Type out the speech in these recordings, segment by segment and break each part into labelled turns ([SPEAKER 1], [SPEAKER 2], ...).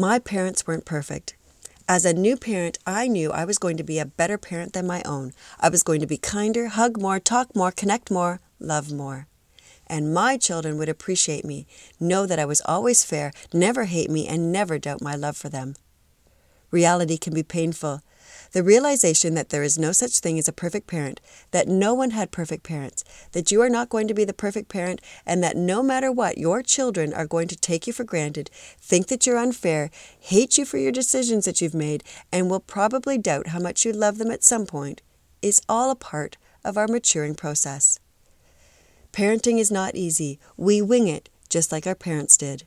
[SPEAKER 1] My parents weren't perfect. As a new parent, I knew I was going to be a better parent than my own. I was going to be kinder, hug more, talk more, connect more, love more. And my children would appreciate me, know that I was always fair, never hate me, and never doubt my love for them. Reality can be painful. The realization that there is no such thing as a perfect parent, that no one had perfect parents, that you are not going to be the perfect parent, and that no matter what, your children are going to take you for granted, think that you're unfair, hate you for your decisions that you've made, and will probably doubt how much you love them at some point, is all a part of our maturing process. Parenting is not easy. We wing it, just like our parents did.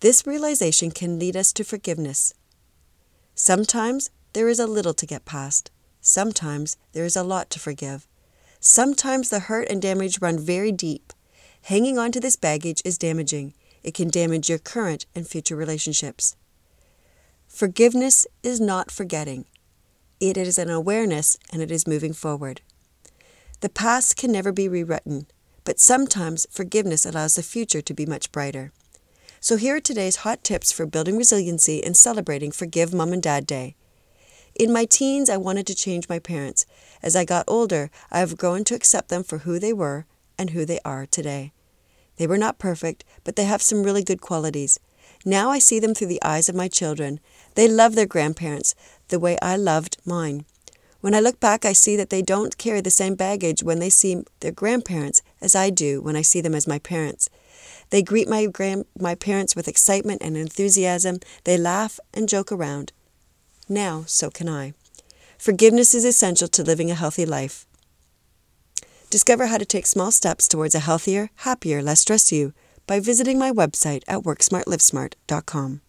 [SPEAKER 1] This realization can lead us to forgiveness. Sometimes there is a little to get past. Sometimes there is a lot to forgive. Sometimes the hurt and damage run very deep. Hanging on to this baggage is damaging. It can damage your current and future relationships. Forgiveness is not forgetting. It is an awareness and it is moving forward. The past can never be rewritten, but sometimes forgiveness allows the future to be much brighter. So here are today's hot tips for building resiliency and celebrating Forgive Mom and Dad Day. In my teens, I wanted to change my parents. As I got older, I have grown to accept them for who they were and who they are today. They were not perfect, but they have some really good qualities. Now I see them through the eyes of my children. They love their grandparents the way I loved mine. When I look back, I see that they don't carry the same baggage when they see their grandparents as I do when I see them as my parents. They greet my, grand- my parents with excitement and enthusiasm. They laugh and joke around. Now, so can I. Forgiveness is essential to living a healthy life. Discover how to take small steps towards a healthier, happier, less stressed you by visiting my website at worksmartlivesmart.com.